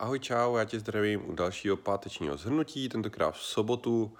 Ahoj čau, já tě zdravím u dalšího pátečního zhrnutí, tentokrát v sobotu.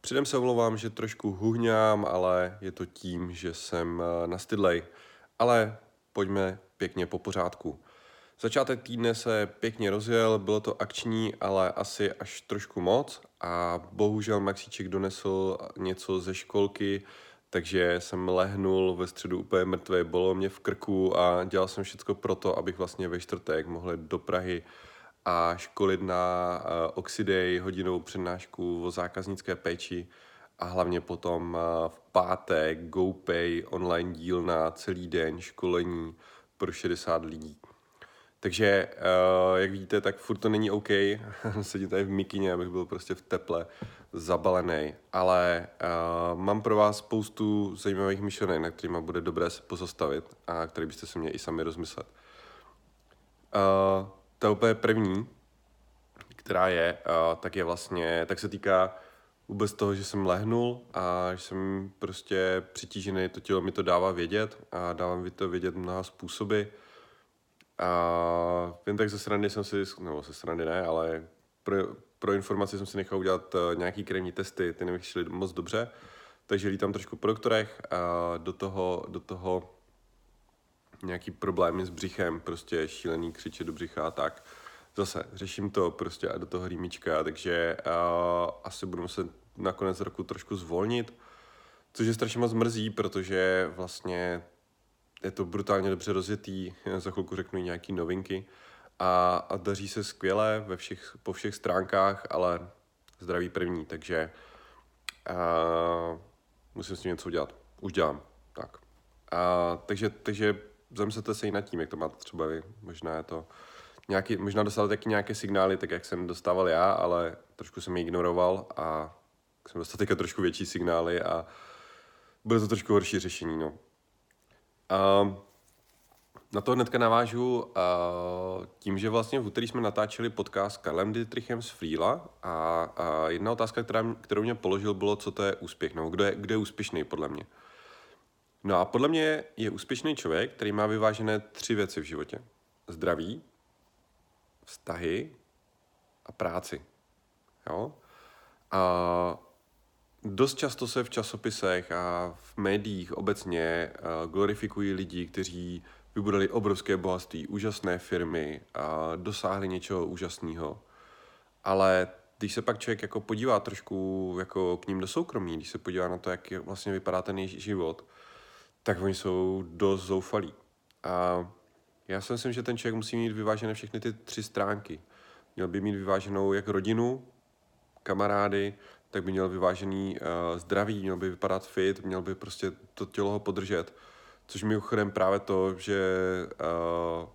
Předem se omlouvám, že trošku huhňám, ale je to tím, že jsem eh, na stydlej. Ale pojďme pěkně po pořádku. Začátek týdne se pěkně rozjel, bylo to akční, ale asi až trošku moc a bohužel Maxíček donesl něco ze školky, takže jsem lehnul ve středu úplně mrtvé, bylo mě v krku a dělal jsem všechno pro to, abych vlastně ve čtvrtek mohl do Prahy a školit na uh, Oxidej hodinovou přednášku o zákaznické péči a hlavně potom uh, v pátek GoPay online díl na celý den školení pro 60 lidí. Takže, uh, jak vidíte, tak furt to není OK. Sedím tady v mikině, abych byl prostě v teple zabalený. Ale uh, mám pro vás spoustu zajímavých myšlenek, na kterými bude dobré se pozastavit a které byste se měli i sami rozmyslet. Uh, ta úplně první, která je, tak je vlastně, tak se týká vůbec toho, že jsem lehnul a že jsem prostě přitížený, to tělo mi to dává vědět a dává mi to vědět mnoha způsoby. A jen tak ze strany jsem si, nebo ze strany ne, ale pro, pro informaci jsem si nechal udělat uh, nějaký krevní testy, ty nevyšly moc dobře, takže lítám trošku po doktorech a do toho, do toho nějaký problémy s břichem, prostě šílený křiče do břicha a tak. Zase řeším to prostě a do toho rýmička, takže uh, asi budu muset na konec roku trošku zvolnit, což je strašně moc mrzí, protože vlastně je to brutálně dobře rozjetý, za chvilku řeknu nějaký novinky a, a daří se skvěle ve všech, po všech stránkách, ale zdraví první, takže uh, musím s tím něco udělat. Už dělám, tak. Uh, takže, takže zamyslete se i nad tím, jak to máte třeba vy. Možná je to nějaký, možná dostal taky nějaké signály, tak jak jsem dostával já, ale trošku jsem je ignoroval a jsem dostal teďka trošku větší signály a bude to trošku horší řešení, no. Uh, na to hnedka navážu uh, tím, že vlastně v úterý jsme natáčeli podcast s Karlem Dietrichem z Freela a, a jedna otázka, která, kterou mě položil, bylo, co to je úspěch, no, kdo je, kdo je úspěšný podle mě. No a podle mě je úspěšný člověk, který má vyvážené tři věci v životě. Zdraví, vztahy a práci. Jo? A dost často se v časopisech a v médiích obecně eh, glorifikují lidi, kteří vybudali obrovské bohatství, úžasné firmy a dosáhli něčeho úžasného. Ale když se pak člověk jako podívá trošku jako k ním do soukromí, když se podívá na to, jak vlastně vypadá ten jejich život, tak oni jsou dost zoufalí. A já si myslím, že ten člověk musí mít vyvážené všechny ty tři stránky. Měl by mít vyváženou jak rodinu, kamarády, tak by měl vyvážený uh, zdraví, měl by vypadat fit, měl by prostě to tělo ho podržet. Což mimochodem právě to, že uh,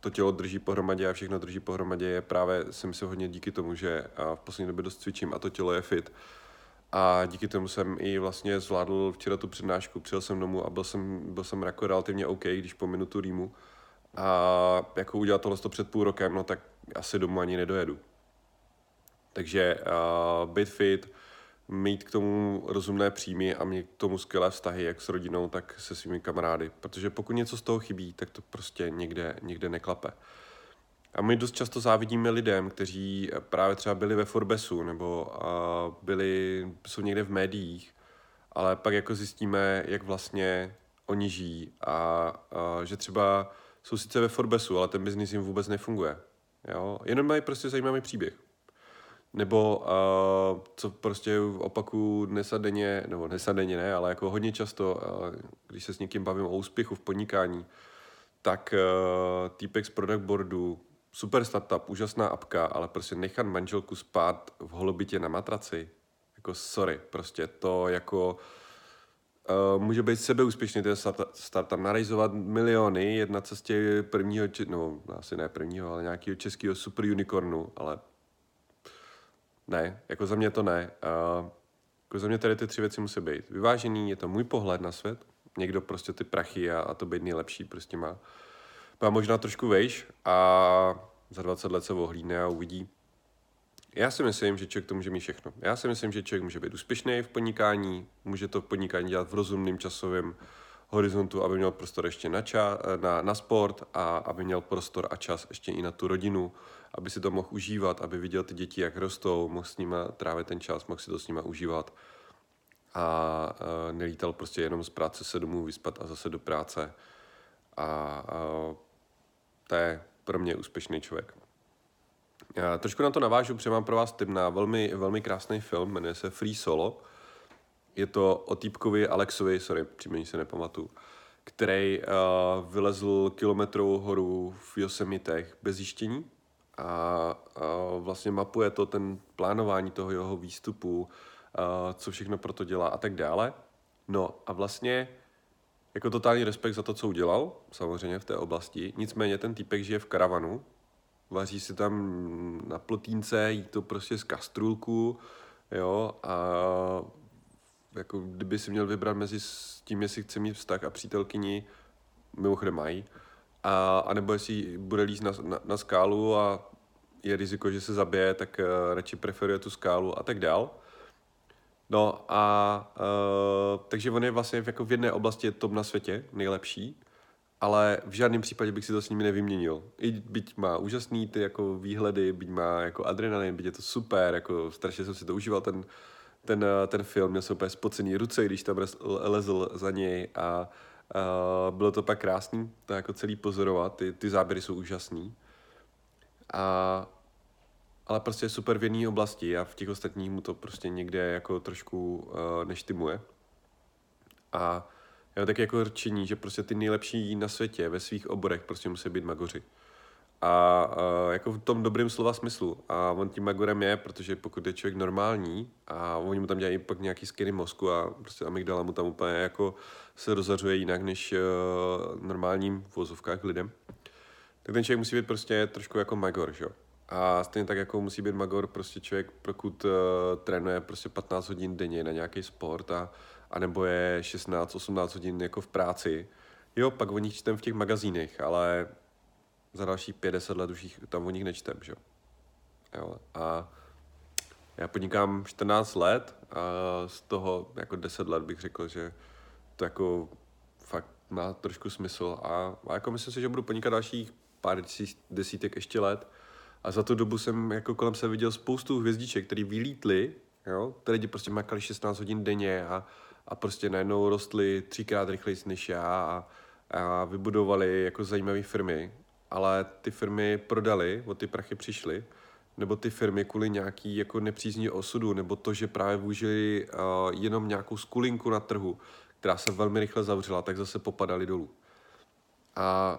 to tělo drží pohromadě a všechno drží pohromadě, je právě, si myslím, hodně díky tomu, že uh, v poslední době dost cvičím a to tělo je fit. A díky tomu jsem i vlastně zvládl včera tu přednášku, přijel jsem domů a byl jsem, byl jsem jako relativně OK, když po minutu rýmu. A jako udělat tohle před půl rokem, no tak asi domů ani nedojedu. Takže uh, být fit, mít k tomu rozumné příjmy a mít k tomu skvělé vztahy, jak s rodinou, tak se svými kamarády. Protože pokud něco z toho chybí, tak to prostě někde, někde neklape. A my dost často závidíme lidem, kteří právě třeba byli ve Forbesu nebo uh, byli, jsou někde v médiích, ale pak jako zjistíme, jak vlastně oni žijí a uh, že třeba jsou sice ve Forbesu, ale ten biznis jim vůbec nefunguje. Jo? Jenom mají prostě zajímavý příběh. Nebo uh, co prostě opaku dnes a denně, nebo dnes a denně ne, ale jako hodně často, uh, když se s někým bavím o úspěchu v podnikání, tak uh, týpek z product boardu, super startup, úžasná apka, ale prostě nechat manželku spát v holobitě na matraci, jako sorry, prostě to jako uh, může být sebeúspěšný ten startup, narejzovat miliony, jedna cestě prvního, no asi ne prvního, ale nějakého českého super unicornu, ale ne, jako za mě to ne. Uh, jako za mě tady ty tři věci musí být. Vyvážený je to můj pohled na svět, někdo prostě ty prachy a, a to být nejlepší prostě má. Má možná trošku vejš a za 20 let se ohlídne a uvidí. Já si myslím, že člověk to může mít všechno. Já si myslím, že člověk může být úspěšný v podnikání, může to v podnikání dělat v rozumném časovém horizontu, aby měl prostor ještě na, ča, na, na sport a aby měl prostor a čas ještě i na tu rodinu, aby si to mohl užívat, aby viděl ty děti, jak rostou, mohl s nima trávit ten čas, mohl si to s nima užívat a, a nelítal prostě jenom z práce se domů vyspat a zase do práce. A, a to je pro mě úspěšný člověk. Já trošku na to navážu, protože mám pro vás tip na velmi, velmi krásný film, jmenuje se Free Solo. Je to o týpkovi Alexovi, sorry, příjmení se nepamatuju, který uh, vylezl kilometrovou horu v Yosemitech bez zjištění a uh, vlastně mapuje to ten plánování toho jeho výstupu, uh, co všechno pro to dělá a tak dále. No a vlastně jako totální respekt za to, co udělal, samozřejmě v té oblasti. Nicméně ten týpek žije v karavanu, vaří si tam na plotínce, jí to prostě z kastrůlku, jo, a jako kdyby si měl vybrat mezi tím, jestli chce mít vztah a přítelkyni, mimochodem mají, a, a nebo jestli bude líst na, na, na skálu a je riziko, že se zabije, tak uh, radši preferuje tu skálu a tak dál. No a uh, takže on je vlastně jako v jedné oblasti je top na světě, nejlepší, ale v žádném případě bych si to s nimi nevyměnil. I byť má úžasný ty jako výhledy, byť má jako adrenalin, byť je to super, jako strašně jsem si to užíval ten, ten, eh, ten film, měl jsem úplně spocený ruce, když tam lezl za něj a uh, bylo to pak krásný, to jako celý pozorovat, ty, ty záběry jsou úžasný. A, ale prostě je super v jedné oblasti a v těch ostatních mu to prostě někde jako trošku uh, neštimuje. A já tak jako rčení, že prostě ty nejlepší na světě ve svých oborech prostě musí být magoři. A, a jako v tom dobrém slova smyslu. A on tím magorem je, protože pokud je člověk normální a oni mu tam dělají pak nějaký skiny mozku a prostě amygdala mu tam úplně jako se rozařuje jinak než uh, normálním vozovkách lidem, tak ten člověk musí být prostě trošku jako magor, že jo. A stejně tak jako musí být magor prostě člověk, pokud uh, trénuje prostě 15 hodin denně na nějaký sport a, a nebo je 16-18 hodin jako v práci, jo, pak o nich čtem v těch magazínech, ale za další 50 let už jich, tam o nich nečtem, že jo. A já podnikám 14 let a z toho jako 10 let bych řekl, že to jako fakt má trošku smysl a, a jako myslím si, že budu podnikat dalších pár desítek ještě let a za tu dobu jsem jako kolem se viděl spoustu hvězdiček, které vylítly, jo, které lidi prostě makali 16 hodin denně a, a prostě najednou rostly třikrát rychleji než já a, a vybudovali jako zajímavé firmy ale ty firmy prodali, o ty prachy přišly, nebo ty firmy kvůli nějaký jako nepřízní osudu, nebo to, že právě využili uh, jenom nějakou skulinku na trhu, která se velmi rychle zavřela, tak zase popadali dolů. A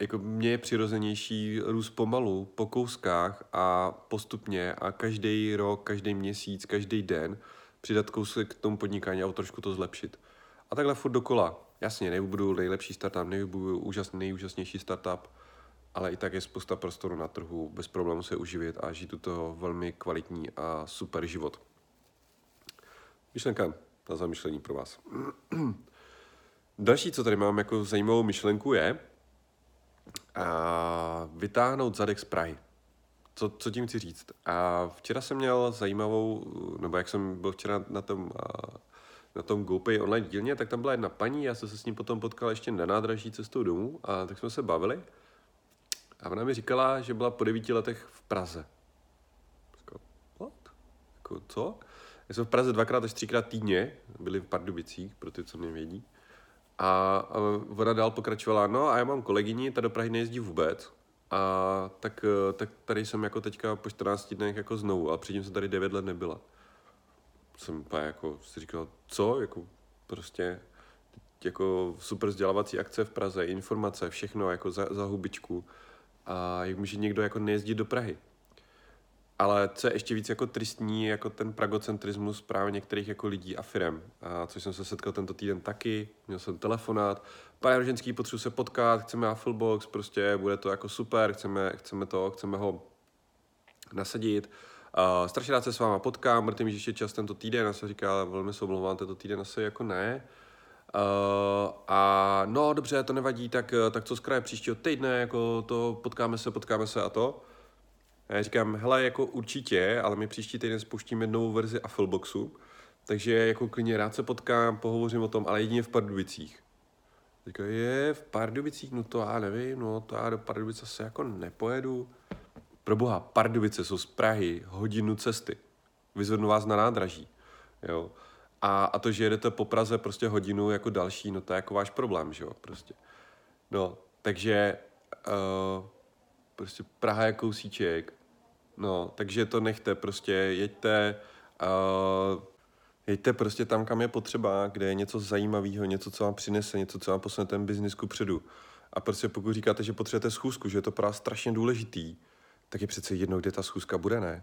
jako mně je přirozenější růst pomalu, po kouskách a postupně a každý rok, každý měsíc, každý den přidat kousek k tomu podnikání a trošku to zlepšit. A takhle furt dokola. Jasně, nebudu nejlepší startup, nebudu úžasný, nejúžasnější startup, ale i tak je spousta prostoru na trhu, bez problému se uživit a žít u toho velmi kvalitní a super život. Myšlenka na zamyšlení pro vás. Další, co tady mám jako zajímavou myšlenku, je a vytáhnout zadek z Prahy. Co, co tím chci říct? A včera jsem měl zajímavou, nebo jak jsem byl včera na tom, na tom GoPay online dílně, tak tam byla jedna paní, já jsem se s ním potom potkal ještě na nádraží cestou domů a tak jsme se bavili. A ona mi říkala, že byla po devíti letech v Praze. Říkala, what? Jako, co? Já jsem v Praze dvakrát až třikrát týdně, byli v Pardubicích, pro ty, co nevědí. A, a ona dál pokračovala, no a já mám kolegyni, ta do Prahy nejezdí vůbec. A tak, tak tady jsem jako teďka po 14 dnech jako znovu, ale předtím jsem tady 9 let nebyla. Jsem úplně jako si říkal, co? Jako prostě jako super vzdělávací akce v Praze, informace, všechno jako za, za hubičku a jak může někdo jako nejezdit do Prahy. Ale co je ještě víc jako tristní, jako ten pragocentrismus právě některých jako lidí a firem. A což jsem se setkal tento týden taky, měl jsem telefonát, pane Roženský, potřebuji se potkat, chceme Afflebox, prostě bude to jako super, chceme, chceme to, chceme ho nasadit. Uh, strašně rád se s váma potkám, protože mi ještě čas tento týden, a se říká, velmi se omlouvám, tento týden asi jako ne. Uh, a no dobře, to nevadí, tak, tak co z kraje příštího týdne, jako to potkáme se, potkáme se a to. A já říkám, hele, jako určitě, ale my příští týden spouštíme novou verzi Affleboxu, takže jako klidně rád se potkám, pohovořím o tom, ale jedině v Pardubicích. Říká, je v Pardubicích, no to já nevím, no to já do Pardubice se jako nepojedu. Proboha, Pardubice jsou z Prahy hodinu cesty. Vyzvednu vás na nádraží. Jo. A, a to, že jedete po Praze prostě hodinu jako další, no to je jako váš problém, že jo, prostě. No, takže uh, prostě Praha je kousíček, no, takže to nechte, prostě jeďte, uh, jeďte prostě tam, kam je potřeba, kde je něco zajímavého, něco, co vám přinese, něco, co vám posune ten biznis ku předu. A prostě pokud říkáte, že potřebujete schůzku, že je to pro vás strašně důležitý, tak je přece jedno, kde ta schůzka bude, ne?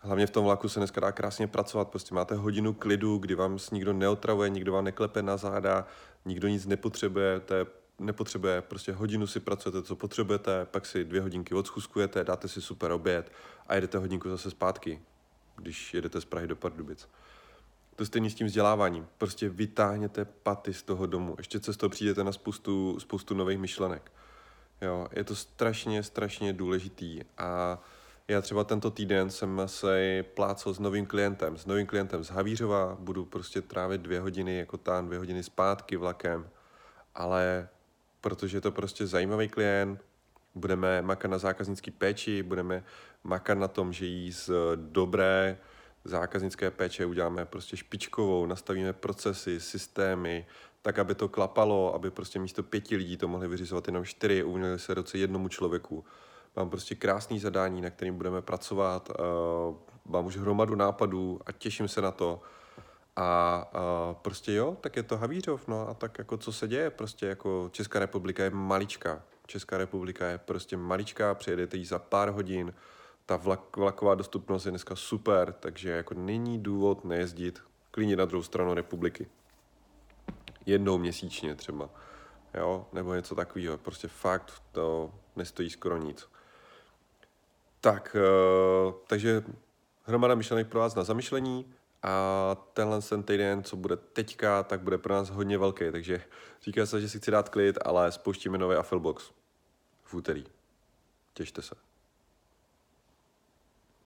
Hlavně v tom vlaku se dneska dá krásně pracovat, prostě máte hodinu klidu, kdy vám nikdo neotravuje, nikdo vám neklepe na záda, nikdo nic nepotřebuje, to je, nepotřebuje, prostě hodinu si pracujete, co potřebujete, pak si dvě hodinky odschůzkujete, dáte si super oběd a jedete hodinku zase zpátky, když jedete z Prahy do Pardubic. To stejně s tím vzděláváním. Prostě vytáhněte paty z toho domu. Ještě cestou přijdete na spoustu, spoustu nových myšlenek. Jo, je to strašně, strašně důležitý a já třeba tento týden jsem se plácel s novým klientem, s novým klientem z Havířova, budu prostě trávit dvě hodiny jako tam, dvě hodiny zpátky vlakem, ale protože je to prostě zajímavý klient, budeme makat na zákaznický péči, budeme makat na tom, že jí z dobré zákaznické péče uděláme prostě špičkovou, nastavíme procesy, systémy, tak, aby to klapalo, aby prostě místo pěti lidí to mohli vyřizovat jenom čtyři, uměli se roce jednomu člověku. Mám prostě krásný zadání, na kterým budeme pracovat, uh, mám už hromadu nápadů a těším se na to. A uh, prostě jo, tak je to Havířov, no a tak jako co se děje, prostě jako Česká republika je malička. Česká republika je prostě maličká, přijedete jí za pár hodin, ta vlak, vlaková dostupnost je dneska super, takže jako není důvod nejezdit klidně na druhou stranu republiky. Jednou měsíčně třeba, jo, nebo něco takového. Prostě fakt to nestojí skoro nic. Tak, uh, takže hromada myšlenek pro vás na zamyšlení a tenhle ten týden, co bude teďka, tak bude pro nás hodně velký, takže říká se, že si chci dát klid, ale spouštíme nový Affilbox v úterý. Těšte se.